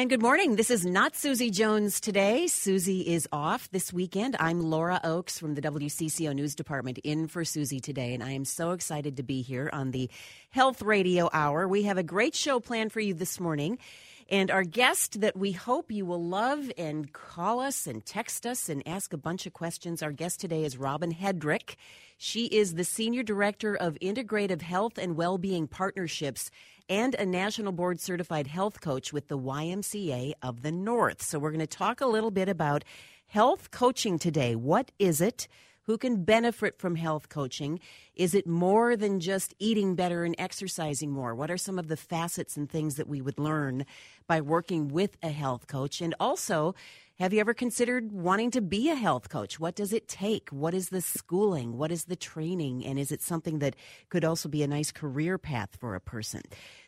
And good morning. This is not Susie Jones today. Susie is off this weekend. I'm Laura Oakes from the WCCO News Department in for Susie today, and I am so excited to be here on the Health Radio Hour. We have a great show planned for you this morning. And our guest that we hope you will love and call us and text us and ask a bunch of questions. Our guest today is Robin Hedrick. She is the Senior Director of Integrative Health and Wellbeing Partnerships and a National Board Certified Health Coach with the YMCA of the North. So we're going to talk a little bit about health coaching today. What is it? Who can benefit from health coaching? Is it more than just eating better and exercising more? What are some of the facets and things that we would learn by working with a health coach? And also, have you ever considered wanting to be a health coach? What does it take? What is the schooling? What is the training? And is it something that could also be a nice career path for a person?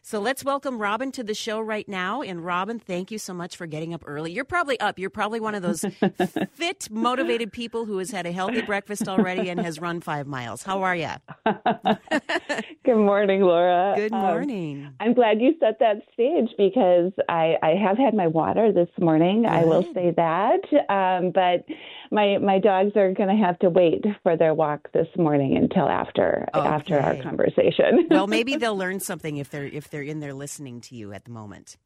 So let's welcome Robin to the show right now. And Robin, thank you so much for getting up early. You're probably up. You're probably one of those fit, motivated people who has had a healthy breakfast already and has run five miles. How are you? Good morning, Laura. Good morning. Um, I'm glad you set that stage because I, I have had my water this morning. Good. I will say that. Um, but my my dogs are going to have to wait for their walk this morning until after okay. after our conversation. well, maybe they'll learn something if they're if they're in there listening to you at the moment.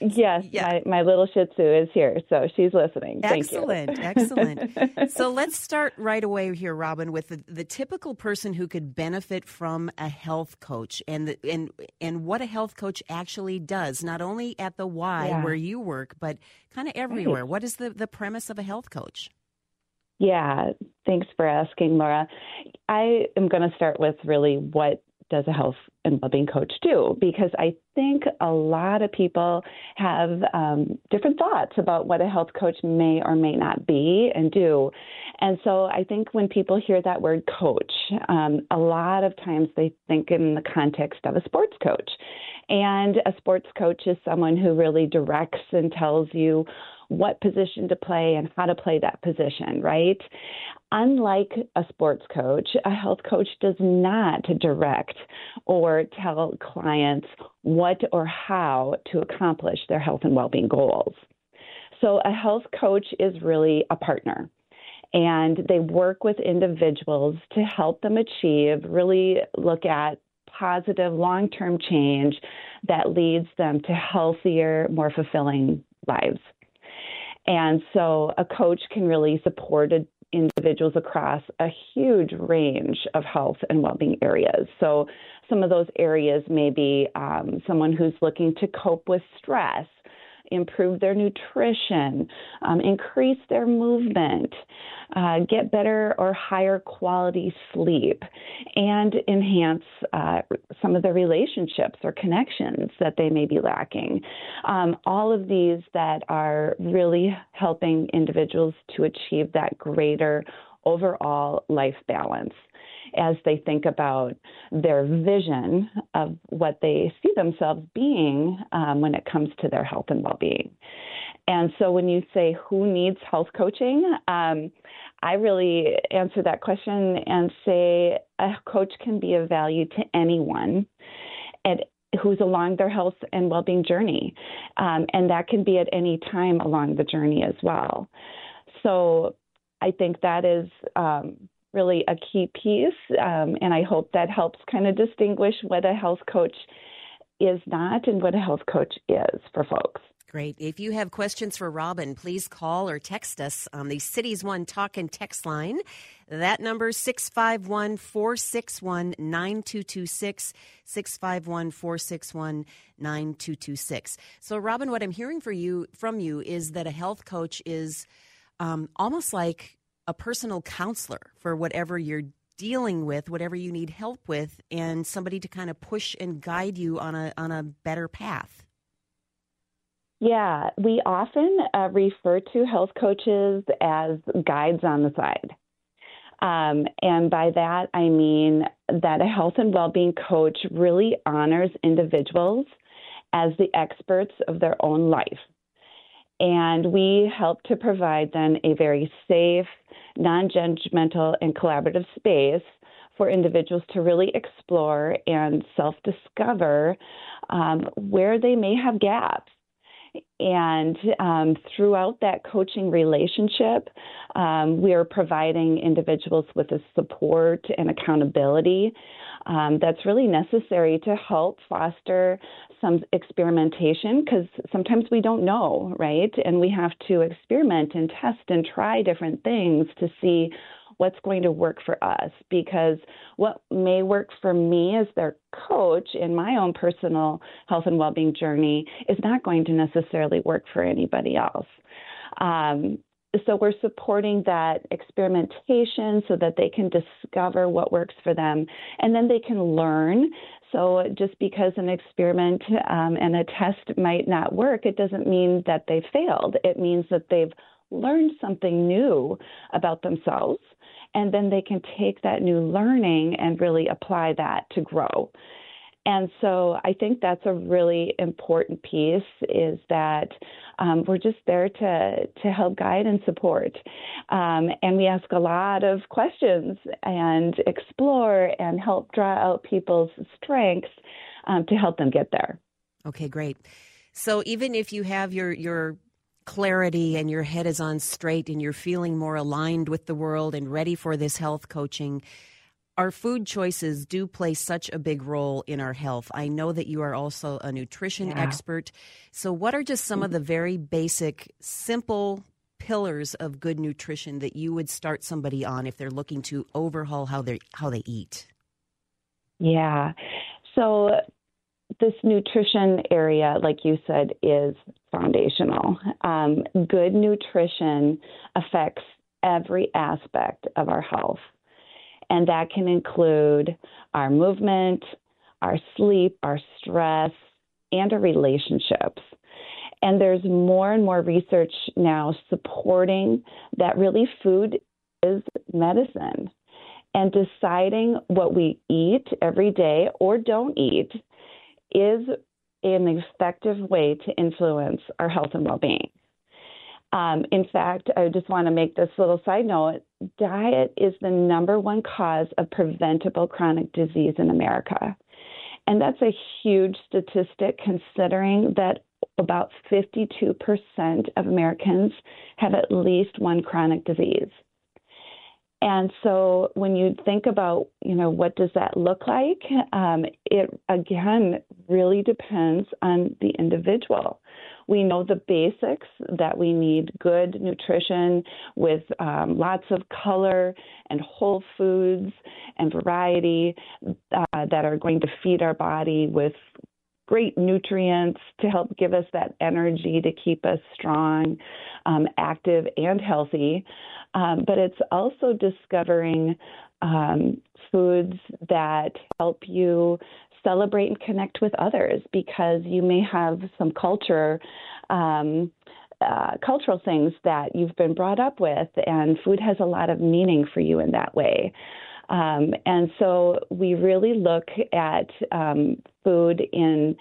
Yes, yeah. my, my little Shih Tzu is here, so she's listening. Excellent, excellent. So let's start right away here, Robin, with the, the, typical person who could benefit from a health coach, and the, and and what a health coach actually does, not only at the Y yeah. where you work, but kind of everywhere. Right. What is the the premise of a health coach? Yeah, thanks for asking, Laura. I am going to start with really what does a health and well-being coach do? Because I think a lot of people have um, different thoughts about what a health coach may or may not be and do. And so I think when people hear that word coach, um, a lot of times they think in the context of a sports coach. And a sports coach is someone who really directs and tells you what position to play and how to play that position, right? Unlike a sports coach, a health coach does not direct or tell clients what or how to accomplish their health and well being goals. So, a health coach is really a partner and they work with individuals to help them achieve, really look at positive long term change that leads them to healthier, more fulfilling lives. And so a coach can really support individuals across a huge range of health and well-being areas. So some of those areas may be um, someone who's looking to cope with stress improve their nutrition, um, increase their movement, uh, get better or higher quality sleep, and enhance uh, some of the relationships or connections that they may be lacking. Um, all of these that are really helping individuals to achieve that greater overall life balance as they think about their vision of what they see themselves being um, when it comes to their health and well being. And so when you say who needs health coaching, um, I really answer that question and say a coach can be of value to anyone at, who's along their health and well being journey. Um, and that can be at any time along the journey as well. So I think that is um, really a key piece. Um, and I hope that helps kind of distinguish what a health coach is not and what a health coach is for folks. Great. If you have questions for Robin, please call or text us on the Cities One Talk and Text line. That number 651 461 9226 651 461 9226. So Robin, what I'm hearing for you from you is that a health coach is um, almost like a personal counselor for whatever you're dealing with, whatever you need help with, and somebody to kind of push and guide you on a on a better path. Yeah, we often uh, refer to health coaches as guides on the side. Um, and by that, I mean that a health and well being coach really honors individuals as the experts of their own life. And we help to provide then a very safe, non judgmental, and collaborative space for individuals to really explore and self discover um, where they may have gaps And um, throughout that coaching relationship, um, we are providing individuals with a support and accountability um, that's really necessary to help foster some experimentation because sometimes we don't know, right? And we have to experiment and test and try different things to see what's going to work for us because what may work for me as their coach in my own personal health and well-being journey is not going to necessarily work for anybody else. Um, so we're supporting that experimentation so that they can discover what works for them and then they can learn. So just because an experiment um, and a test might not work it doesn't mean that they failed. It means that they've learned something new about themselves and then they can take that new learning and really apply that to grow. And so I think that's a really important piece is that um, we're just there to, to help guide and support. Um, and we ask a lot of questions and explore and help draw out people's strengths um, to help them get there. Okay, great. So even if you have your, your clarity and your head is on straight and you're feeling more aligned with the world and ready for this health coaching, our food choices do play such a big role in our health. I know that you are also a nutrition yeah. expert. So, what are just some of the very basic, simple pillars of good nutrition that you would start somebody on if they're looking to overhaul how they how they eat? Yeah. So this nutrition area, like you said, is foundational. Um, good nutrition affects every aspect of our health, and that can include our movement, our sleep, our stress, and our relationships. And there's more and more research now supporting that really food is medicine. And deciding what we eat every day or don't eat is an effective way to influence our health and well being. Um, in fact, I just want to make this little side note diet is the number one cause of preventable chronic disease in America. And that's a huge statistic considering that about 52% of Americans have at least one chronic disease. And so when you think about, you know, what does that look like? Um, it again really depends on the individual. We know the basics that we need good nutrition with um, lots of color and whole foods and variety uh, that are going to feed our body with great nutrients to help give us that energy to keep us strong, um, active, and healthy. Um, but it's also discovering um, foods that help you celebrate and connect with others because you may have some culture. Um, uh, cultural things that you've been brought up with, and food has a lot of meaning for you in that way. Um, and so we really look at um, food in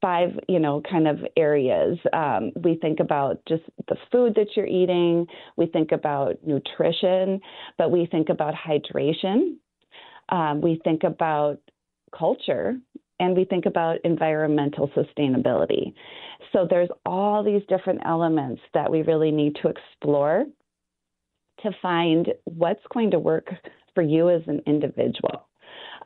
five, you know, kind of areas. Um, we think about just the food that you're eating. We think about nutrition, but we think about hydration. Um, we think about culture, and we think about environmental sustainability. So there's all these different elements that we really need to explore to find what's going to work for you as an individual.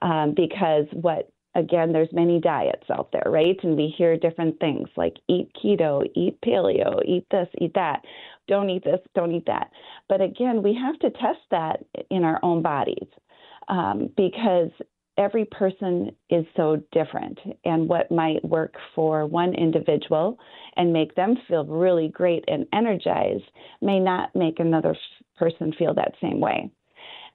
Um, because what again, there's many diets out there, right? And we hear different things like eat keto, eat paleo, eat this, eat that. Don't eat this, don't eat that. But again, we have to test that in our own bodies um, because every person is so different. And what might work for one individual and make them feel really great and energized may not make another person feel that same way.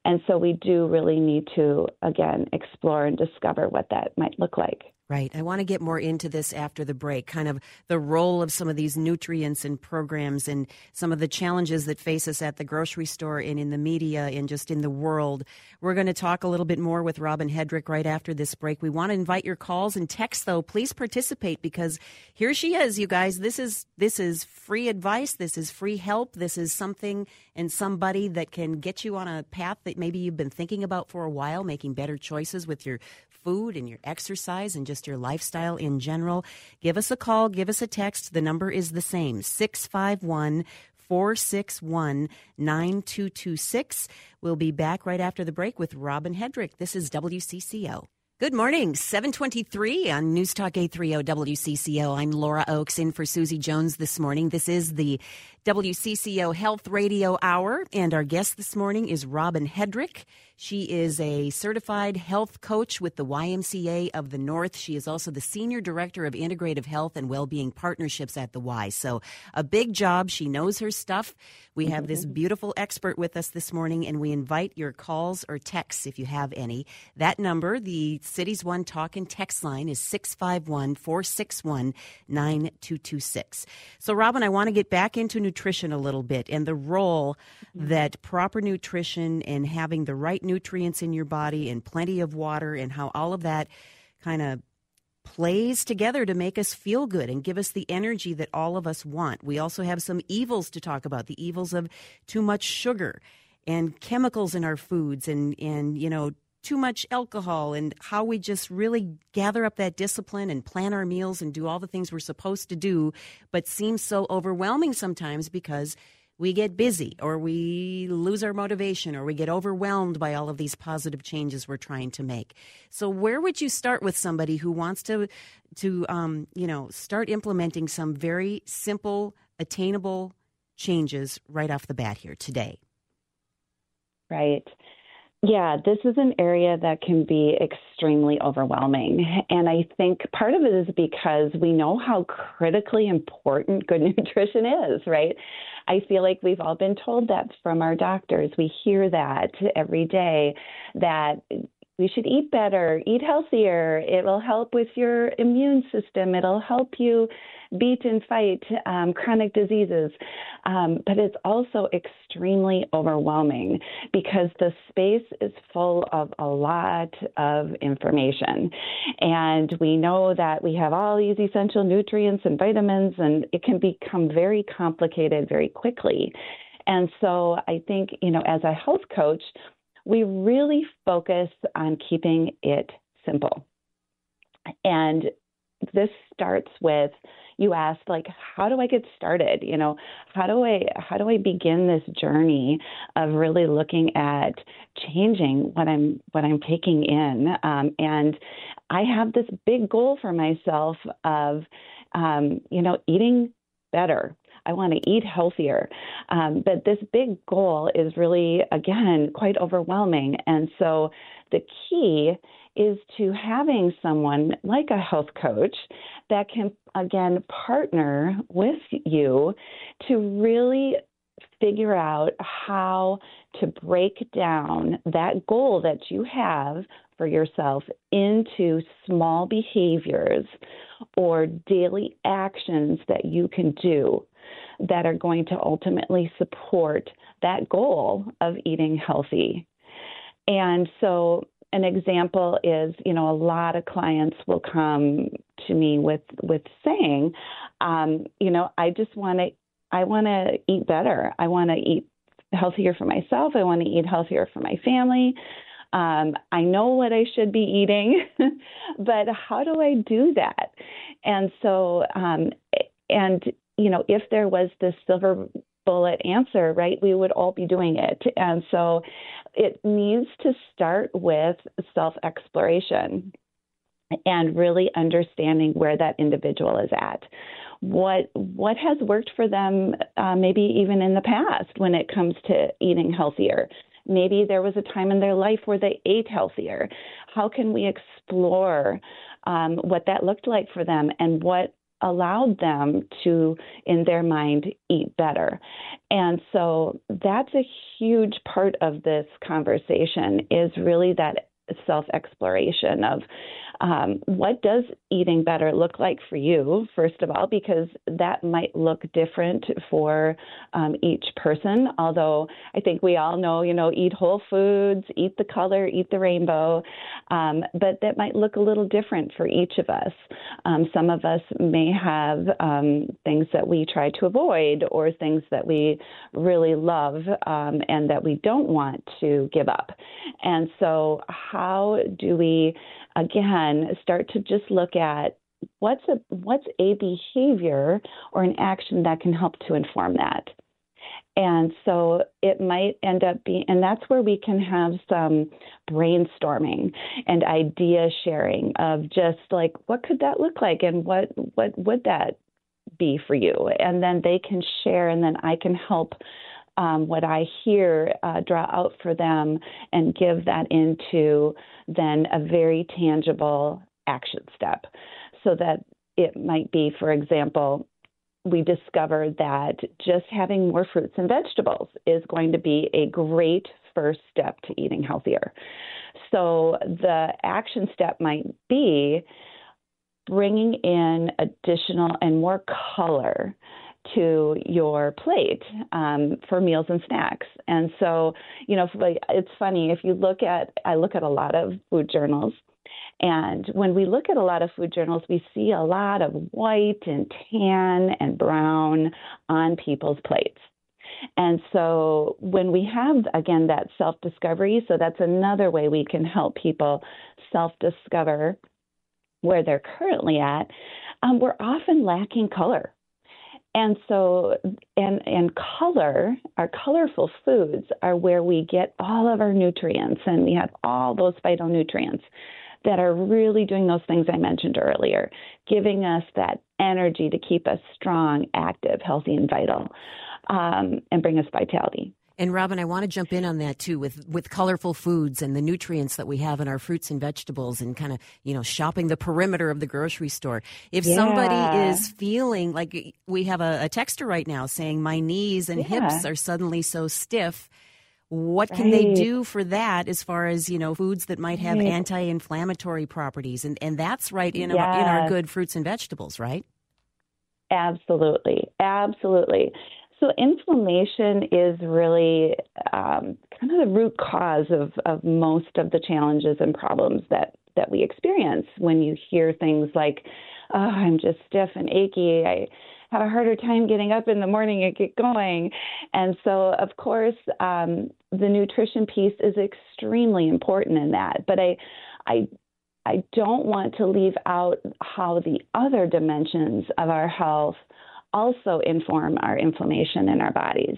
And so we do really need to, again, explore and discover what that might look like. Right. I want to get more into this after the break, kind of the role of some of these nutrients and programs and some of the challenges that face us at the grocery store and in the media and just in the world. We're going to talk a little bit more with Robin Hedrick right after this break. We want to invite your calls and texts though. Please participate because here she is, you guys. This is this is free advice, this is free help, this is something and somebody that can get you on a path that maybe you've been thinking about for a while, making better choices with your food and your exercise and just your lifestyle in general, give us a call, give us a text. The number is the same 651 461 9226. We'll be back right after the break with Robin Hedrick. This is WCCO. Good morning, 723 on News Talk 830 WCCO. I'm Laura Oakes in for Susie Jones this morning. This is the WCCO Health Radio Hour, and our guest this morning is Robin Hedrick. She is a certified health coach with the YMCA of the North. She is also the Senior Director of Integrative Health and Wellbeing Partnerships at the Y. So, a big job. She knows her stuff. We have this mm-hmm. beautiful expert with us this morning, and we invite your calls or texts if you have any. That number, the Cities One Talk and Text line, is 651 461 9226. So, Robin, I want to get back into nutrition a little bit and the role mm-hmm. that proper nutrition and having the right nutrients in your body and plenty of water and how all of that kind of plays together to make us feel good and give us the energy that all of us want. We also have some evils to talk about the evils of too much sugar and chemicals in our foods and, and you know, too much alcohol and how we just really gather up that discipline and plan our meals and do all the things we're supposed to do, but seems so overwhelming sometimes because we get busy or we lose our motivation or we get overwhelmed by all of these positive changes we're trying to make. So where would you start with somebody who wants to to um, you know start implementing some very simple, attainable changes right off the bat here today? Right. Yeah, this is an area that can be extremely overwhelming. And I think part of it is because we know how critically important good nutrition is, right? I feel like we've all been told that from our doctors. We hear that every day that we should eat better, eat healthier. It will help with your immune system. It'll help you beat and fight um, chronic diseases. Um, but it's also extremely overwhelming because the space is full of a lot of information. And we know that we have all these essential nutrients and vitamins, and it can become very complicated very quickly. And so I think, you know, as a health coach, we really focus on keeping it simple. And this starts with you asked like how do i get started you know how do i how do i begin this journey of really looking at changing what i'm what i'm taking in um, and i have this big goal for myself of um, you know eating better I want to eat healthier. Um, but this big goal is really, again, quite overwhelming. And so the key is to having someone like a health coach that can, again, partner with you to really figure out how to break down that goal that you have for yourself into small behaviors or daily actions that you can do that are going to ultimately support that goal of eating healthy. And so an example is, you know, a lot of clients will come to me with with saying, um, you know, I just want to I want to eat better. I want to eat healthier for myself. I want to eat healthier for my family. Um, I know what I should be eating, but how do I do that? And so, um, and you know, if there was this silver bullet answer, right, we would all be doing it. And so it needs to start with self exploration and really understanding where that individual is at. What what has worked for them, uh, maybe even in the past, when it comes to eating healthier. Maybe there was a time in their life where they ate healthier. How can we explore um, what that looked like for them and what allowed them to, in their mind, eat better. And so that's a huge part of this conversation is really that self exploration of um, what does eating better look like for you, first of all, because that might look different for um, each person. Although I think we all know, you know, eat whole foods, eat the color, eat the rainbow, um, but that might look a little different for each of us. Um, some of us may have um, things that we try to avoid or things that we really love um, and that we don't want to give up. And so, how do we again, start to just look at what's a what's a behavior or an action that can help to inform that. And so it might end up being, and that's where we can have some brainstorming and idea sharing of just like, what could that look like and what, what would that be for you? And then they can share, and then I can help um, what I hear uh, draw out for them and give that into then a very tangible action step so that it might be, for example, we discovered that just having more fruits and vegetables is going to be a great first step to eating healthier. So the action step might be bringing in additional and more color to your plate um, for meals and snacks. And so, you know, it's funny if you look at, I look at a lot of food journals and when we look at a lot of food journals, we see a lot of white and tan and brown on people's plates. And so when we have, again, that self discovery, so that's another way we can help people self discover where they're currently at, um, we're often lacking color. And so, and, and color, our colorful foods are where we get all of our nutrients and we have all those phytonutrients that are really doing those things I mentioned earlier, giving us that energy to keep us strong, active, healthy, and vital, um, and bring us vitality. And Robin, I want to jump in on that too with with colorful foods and the nutrients that we have in our fruits and vegetables and kind of, you know, shopping the perimeter of the grocery store. If yeah. somebody is feeling like we have a, a texter right now saying my knees and yeah. hips are suddenly so stiff, what can right. they do for that as far as you know foods that might have right. anti-inflammatory properties and and that's right in, yes. our, in our good fruits and vegetables right absolutely absolutely so inflammation is really um, kind of the root cause of, of most of the challenges and problems that that we experience when you hear things like oh, i'm just stiff and achy i have a harder time getting up in the morning and get going. And so, of course, um, the nutrition piece is extremely important in that. But I, I, I don't want to leave out how the other dimensions of our health also inform our inflammation in our bodies.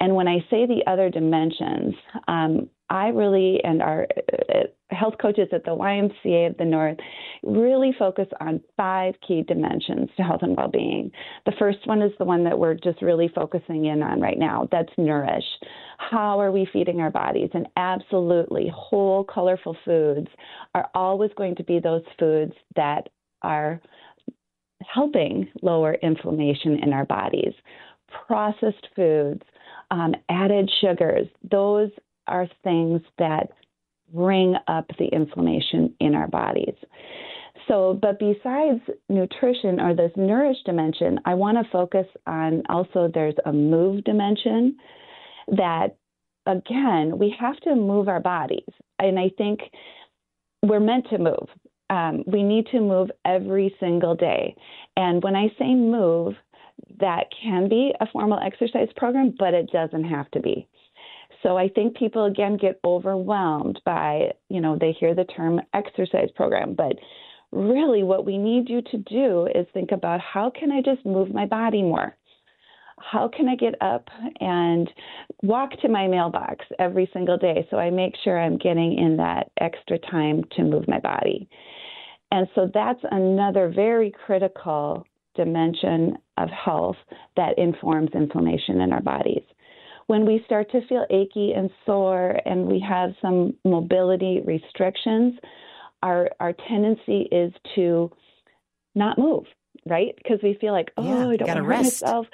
And when I say the other dimensions, um, I really and our uh, health coaches at the YMCA of the North really focus on five key dimensions to health and well-being. The first one is the one that we're just really focusing in on right now. That's nourish. How are we feeding our bodies? And absolutely, whole, colorful foods are always going to be those foods that are helping lower inflammation in our bodies. Processed foods, um, added sugars, those are things that bring up the inflammation in our bodies. So, but besides nutrition or this nourish dimension, I want to focus on also there's a move dimension that, again, we have to move our bodies. And I think we're meant to move. Um, we need to move every single day. And when I say move, that can be a formal exercise program, but it doesn't have to be. So I think people again get overwhelmed by, you know, they hear the term exercise program, but really what we need you to do is think about how can I just move my body more? How can I get up and walk to my mailbox every single day so I make sure I'm getting in that extra time to move my body? And so that's another very critical dimension of health that informs inflammation in our bodies when we start to feel achy and sore and we have some mobility restrictions, our our tendency is to not move, right? Because we feel like, oh, yeah, I don't want to hurt myself.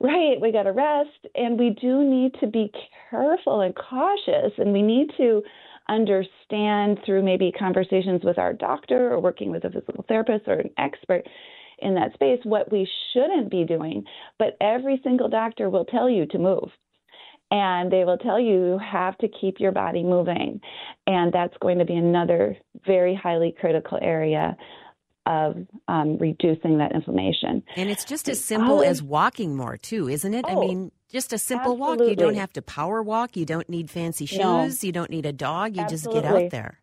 Right, we got to rest, and we do need to be careful and cautious, and we need to understand through maybe conversations with our doctor or working with a physical therapist or an expert in that space what we shouldn't be doing. But every single doctor will tell you to move and they will tell you you have to keep your body moving. And that's going to be another very highly critical area of um, reducing that inflammation. And it's just as simple as walking more, too, isn't it? Oh, I mean, just a simple absolutely. walk. You don't have to power walk. You don't need fancy shoes. No. You don't need a dog. You absolutely. just get out there.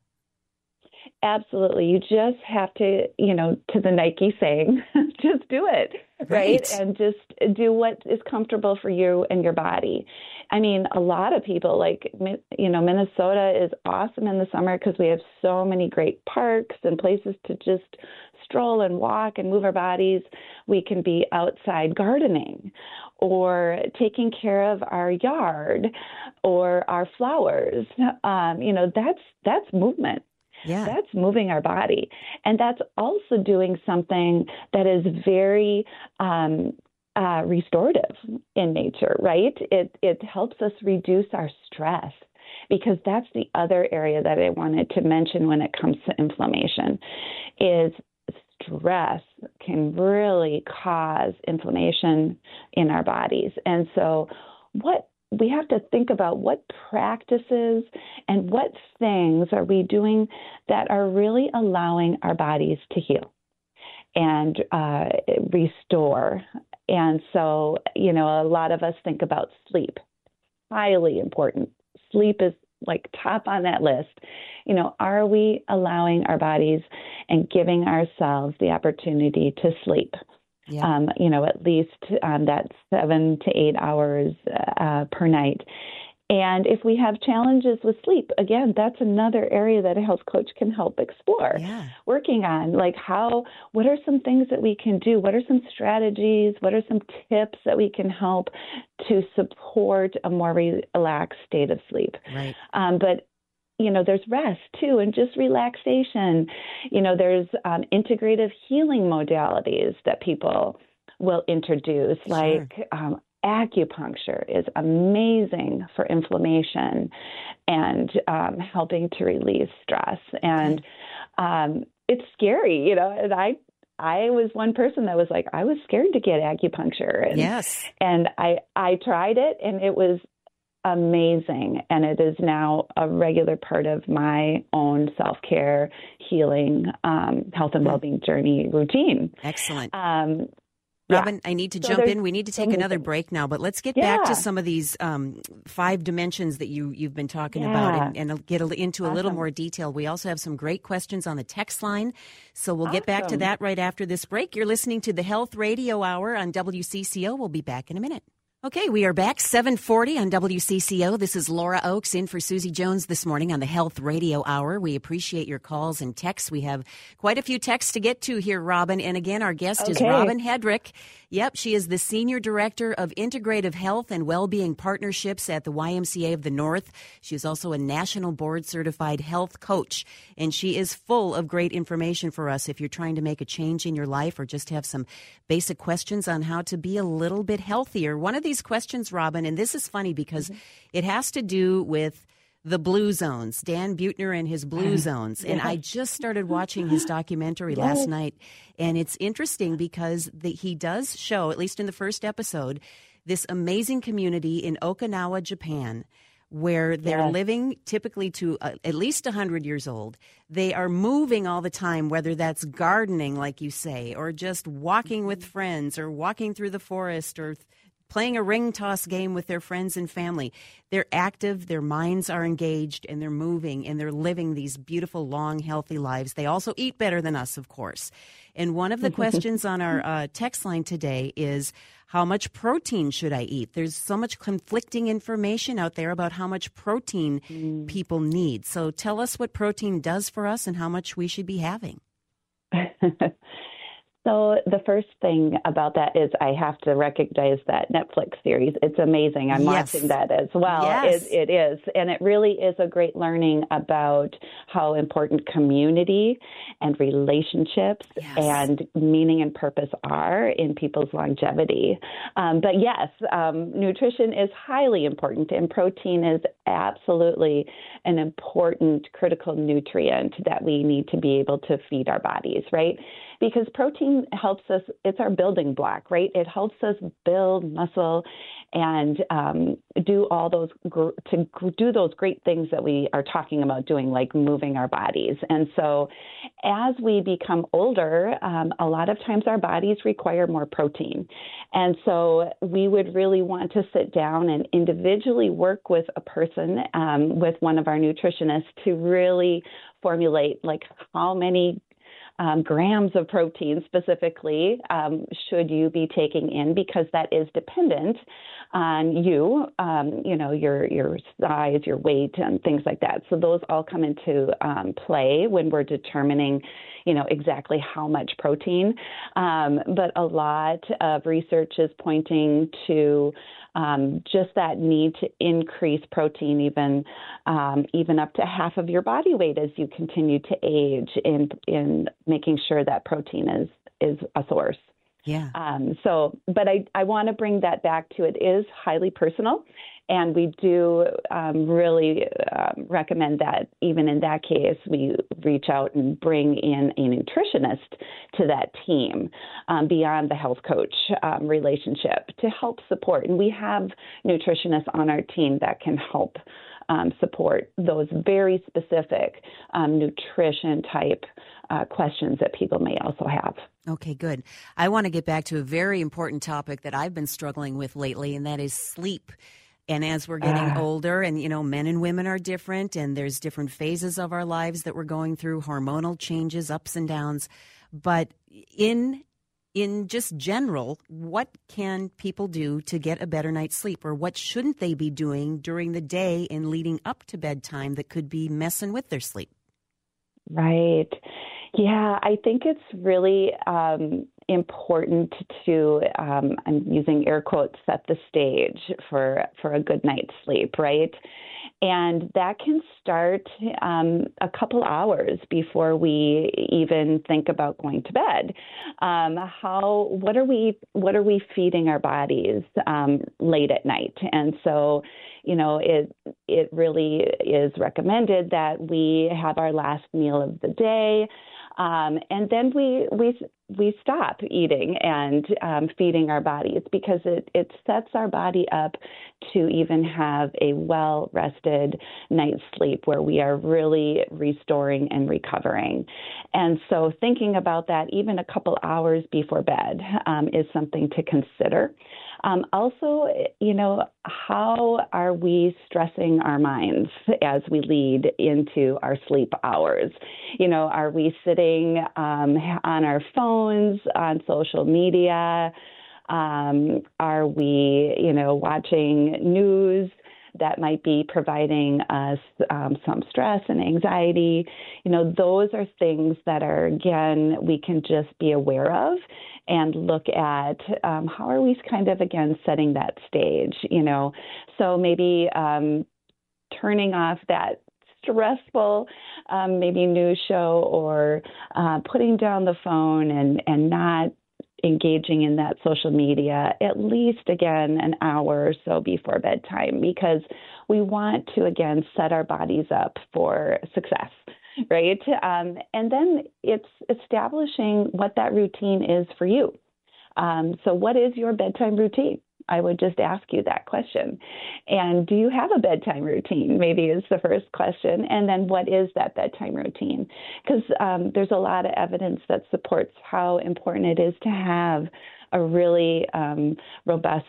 Absolutely. You just have to, you know, to the Nike saying, just do it, right? right? And just do what is comfortable for you and your body. I mean, a lot of people like, you know, Minnesota is awesome in the summer because we have so many great parks and places to just stroll and walk and move our bodies. We can be outside gardening or taking care of our yard or our flowers. Um, you know, that's that's movement. Yeah. That's moving our body. And that's also doing something that is very um, uh, restorative in nature, right? It, it helps us reduce our stress because that's the other area that I wanted to mention when it comes to inflammation is stress can really cause inflammation in our bodies. And so what we have to think about what practices and what things are we doing that are really allowing our bodies to heal and uh, restore. And so, you know, a lot of us think about sleep, highly important. Sleep is like top on that list. You know, are we allowing our bodies and giving ourselves the opportunity to sleep? Yeah. Um, you know, at least um, that seven to eight hours uh, per night. And if we have challenges with sleep, again, that's another area that a health coach can help explore. Yeah. Working on like how, what are some things that we can do? What are some strategies? What are some tips that we can help to support a more relaxed state of sleep? Right. Um, but you know, there's rest too, and just relaxation. You know, there's um, integrative healing modalities that people will introduce, sure. like um, acupuncture is amazing for inflammation and um, helping to release stress. And um, it's scary, you know. And I, I was one person that was like, I was scared to get acupuncture. And, yes. And I, I tried it, and it was amazing. And it is now a regular part of my own self care, healing, um, health and hmm. well being journey routine. Excellent. Um, Robin, yeah. I need to so jump in. We need to take another break now, but let's get yeah. back to some of these um, five dimensions that you you've been talking yeah. about and, and, get into awesome. a little more detail. We also have some great questions on the text line, so we'll awesome. get back to that right after this break. You're listening to the Health Radio Hour on WCCO. We'll be back in a minute. Okay, we are back 740 on WCCO. This is Laura Oakes in for Susie Jones this morning on the Health Radio Hour. We appreciate your calls and texts. We have quite a few texts to get to here, Robin. And again, our guest okay. is Robin Hedrick. Yep, she is the Senior Director of Integrative Health and Wellbeing Partnerships at the YMCA of the North. She is also a National Board Certified Health Coach, and she is full of great information for us if you're trying to make a change in your life or just have some basic questions on how to be a little bit healthier. One of these questions, Robin, and this is funny because mm-hmm. it has to do with the blue zones, Dan Buettner and his blue zones. And I just started watching his documentary last night. And it's interesting because the, he does show, at least in the first episode, this amazing community in Okinawa, Japan, where they're living typically to uh, at least 100 years old. They are moving all the time, whether that's gardening, like you say, or just walking with friends, or walking through the forest, or playing a ring toss game with their friends and family. They're active, their minds are engaged, and they're moving and they're living these beautiful, long, healthy lives. They also eat better than us, of course. And one of the questions on our uh, text line today is how much protein should I eat? There's so much conflicting information out there about how much protein mm. people need. So tell us what protein does for us and how much we should be having. So the first thing about that is I have to recognize that Netflix series. It's amazing. I'm yes. watching that as well. Yes. It, it is. And it really is a great learning about how important community and relationships yes. and meaning and purpose are in people's longevity. Um, but yes, um, nutrition is highly important and protein is absolutely an important critical nutrient that we need to be able to feed our bodies, right? Because protein helps us, it's our building block, right? It helps us build muscle and um, do all those to do those great things that we are talking about doing, like moving our bodies. And so, as we become older, um, a lot of times our bodies require more protein, and so we would really want to sit down and individually work with a person, um, with one of our nutritionists, to really formulate like how many um, grams of protein specifically um, should you be taking in because that is dependent on you, um, you know, your your size, your weight, and things like that. So those all come into um, play when we're determining, you know, exactly how much protein. Um, but a lot of research is pointing to um, just that need to increase protein even um, even up to half of your body weight as you continue to age in in making sure that protein is is a source. Yeah. Um, so, but I, I want to bring that back to it is highly personal. And we do um, really um, recommend that even in that case, we reach out and bring in a nutritionist to that team um, beyond the health coach um, relationship to help support. And we have nutritionists on our team that can help um, support those very specific um, nutrition type uh, questions that people may also have. Okay, good. I want to get back to a very important topic that I've been struggling with lately, and that is sleep. And as we're getting uh, older, and you know, men and women are different, and there's different phases of our lives that we're going through, hormonal changes, ups and downs. But in in just general, what can people do to get a better night's sleep, or what shouldn't they be doing during the day and leading up to bedtime that could be messing with their sleep? Right. Yeah, I think it's really um, important to um, I'm using air quotes set the stage for for a good night's sleep, right? And that can start um, a couple hours before we even think about going to bed. Um, how what are we what are we feeding our bodies um, late at night? And so, you know, it it really is recommended that we have our last meal of the day. Um, and then we we we stop eating and um, feeding our bodies because it it sets our body up to even have a well rested night's sleep where we are really restoring and recovering. And so thinking about that even a couple hours before bed um, is something to consider. Um, also, you know, how are we stressing our minds as we lead into our sleep hours? You know, are we sitting um, on our phones, on social media? Um, are we, you know, watching news? that might be providing us um, some stress and anxiety. You know, those are things that are, again, we can just be aware of and look at um, how are we kind of, again, setting that stage, you know. So maybe um, turning off that stressful um, maybe news show or uh, putting down the phone and, and not engaging in that social media at least again an hour or so before bedtime because we want to again set our bodies up for success right um, and then it's establishing what that routine is for you um, so what is your bedtime routine I would just ask you that question. And do you have a bedtime routine? Maybe is the first question. And then what is that bedtime routine? Because um, there's a lot of evidence that supports how important it is to have a really um, robust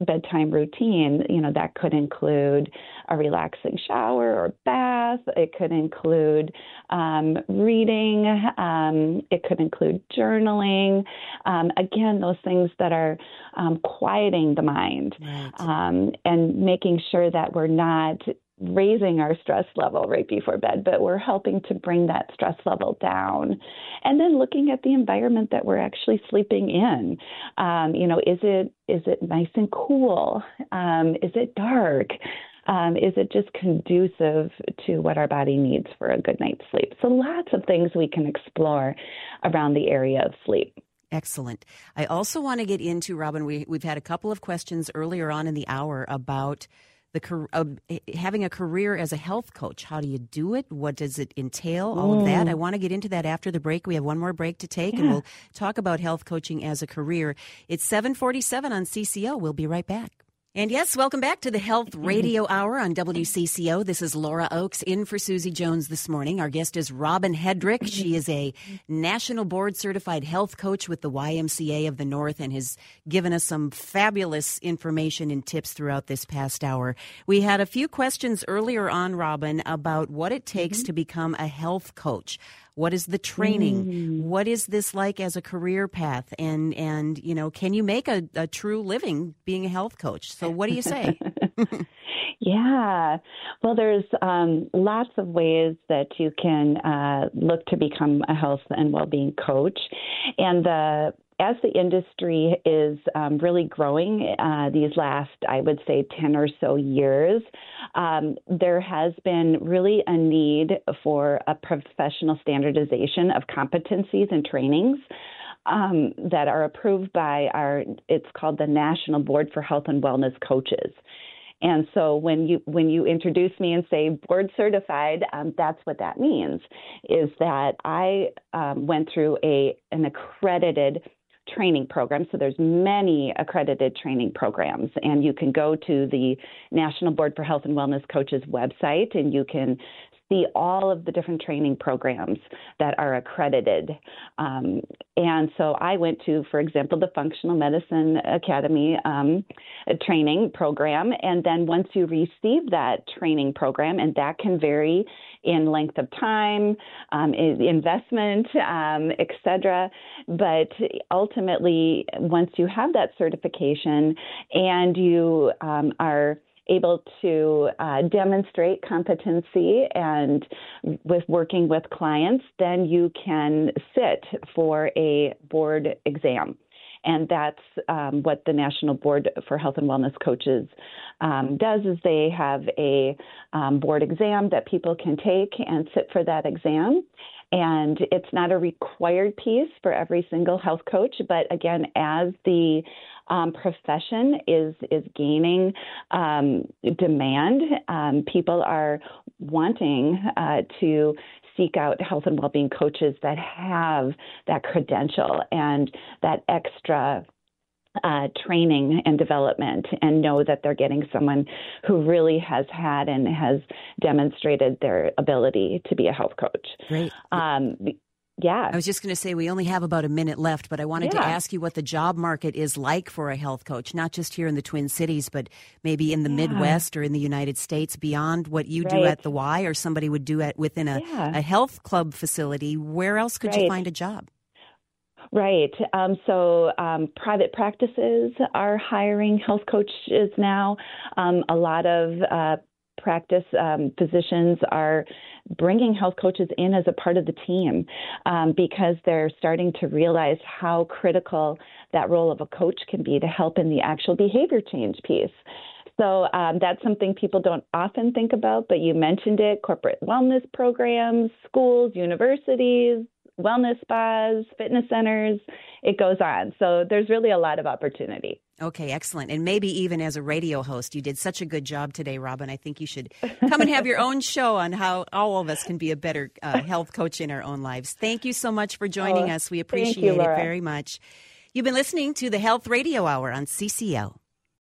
bedtime routine, you know, that could include a relaxing shower or bath. It could include um, reading. Um, it could include journaling. Um, again, those things that are um, quieting the mind right. Um, and making sure that we're not raising our stress level right before bed, but we're helping to bring that stress level down. And then looking at the environment that we're actually sleeping in. Um, you know, is it is it nice and cool? Um, is it dark? Um, is it just conducive to what our body needs for a good night's sleep? So lots of things we can explore around the area of sleep. Excellent. I also want to get into, Robin, we, we've had a couple of questions earlier on in the hour about the uh, having a career as a health coach. How do you do it? What does it entail? All mm. of that. I want to get into that after the break. We have one more break to take, yeah. and we'll talk about health coaching as a career. It's 747 on CCO. We'll be right back. And yes, welcome back to the Health Radio Hour on WCCO. This is Laura Oakes in for Susie Jones this morning. Our guest is Robin Hedrick. She is a national board certified health coach with the YMCA of the North and has given us some fabulous information and tips throughout this past hour. We had a few questions earlier on, Robin, about what it takes mm-hmm. to become a health coach. What is the training? Mm. What is this like as a career path? And and you know, can you make a, a true living being a health coach? So what do you say? yeah, well, there's um, lots of ways that you can uh, look to become a health and well-being coach, and the as the industry is um, really growing uh, these last, I would say, 10 or so years, um, there has been really a need for a professional standardization of competencies and trainings. Um, that are approved by our, it's called the National Board for Health and Wellness Coaches. And so when you when you introduce me and say board certified, um, that's what that means. Is that I um, went through a an accredited training programs. So there's many accredited training programs, and you can go to the National Board for Health and Wellness Coaches website, and you can see all of the different training programs that are accredited. Um, and so I went to, for example, the Functional Medicine Academy um, training program. And then once you receive that training program, and that can vary in length of time, um, investment, um, et cetera. But ultimately, once you have that certification and you um, are able to uh, demonstrate competency and with working with clients, then you can sit for a board exam. And that's um, what the National Board for Health and Wellness Coaches um, does is they have a um, board exam that people can take and sit for that exam. And it's not a required piece for every single health coach, but again, as the um, profession is is gaining um, demand. Um, people are wanting uh, to seek out health and well-being coaches that have that credential and that extra uh, training and development and know that they're getting someone who really has had and has demonstrated their ability to be a health coach. Great. Um, yeah. I was just going to say we only have about a minute left, but I wanted yeah. to ask you what the job market is like for a health coach, not just here in the Twin Cities, but maybe in the yeah. Midwest or in the United States beyond what you right. do at the Y or somebody would do at within a, yeah. a health club facility. Where else could right. you find a job? Right. Um, so um, private practices are hiring health coaches now. Um, a lot of uh, practice um, physicians are bringing health coaches in as a part of the team um, because they're starting to realize how critical that role of a coach can be to help in the actual behavior change piece. So um, that's something people don't often think about, but you mentioned it corporate wellness programs, schools, universities, wellness spas, fitness centers, it goes on. So there's really a lot of opportunity. Okay, excellent. And maybe even as a radio host, you did such a good job today, Robin. I think you should come and have your own show on how all of us can be a better uh, health coach in our own lives. Thank you so much for joining oh, us. We appreciate you, it very much. You've been listening to the Health Radio Hour on CCO.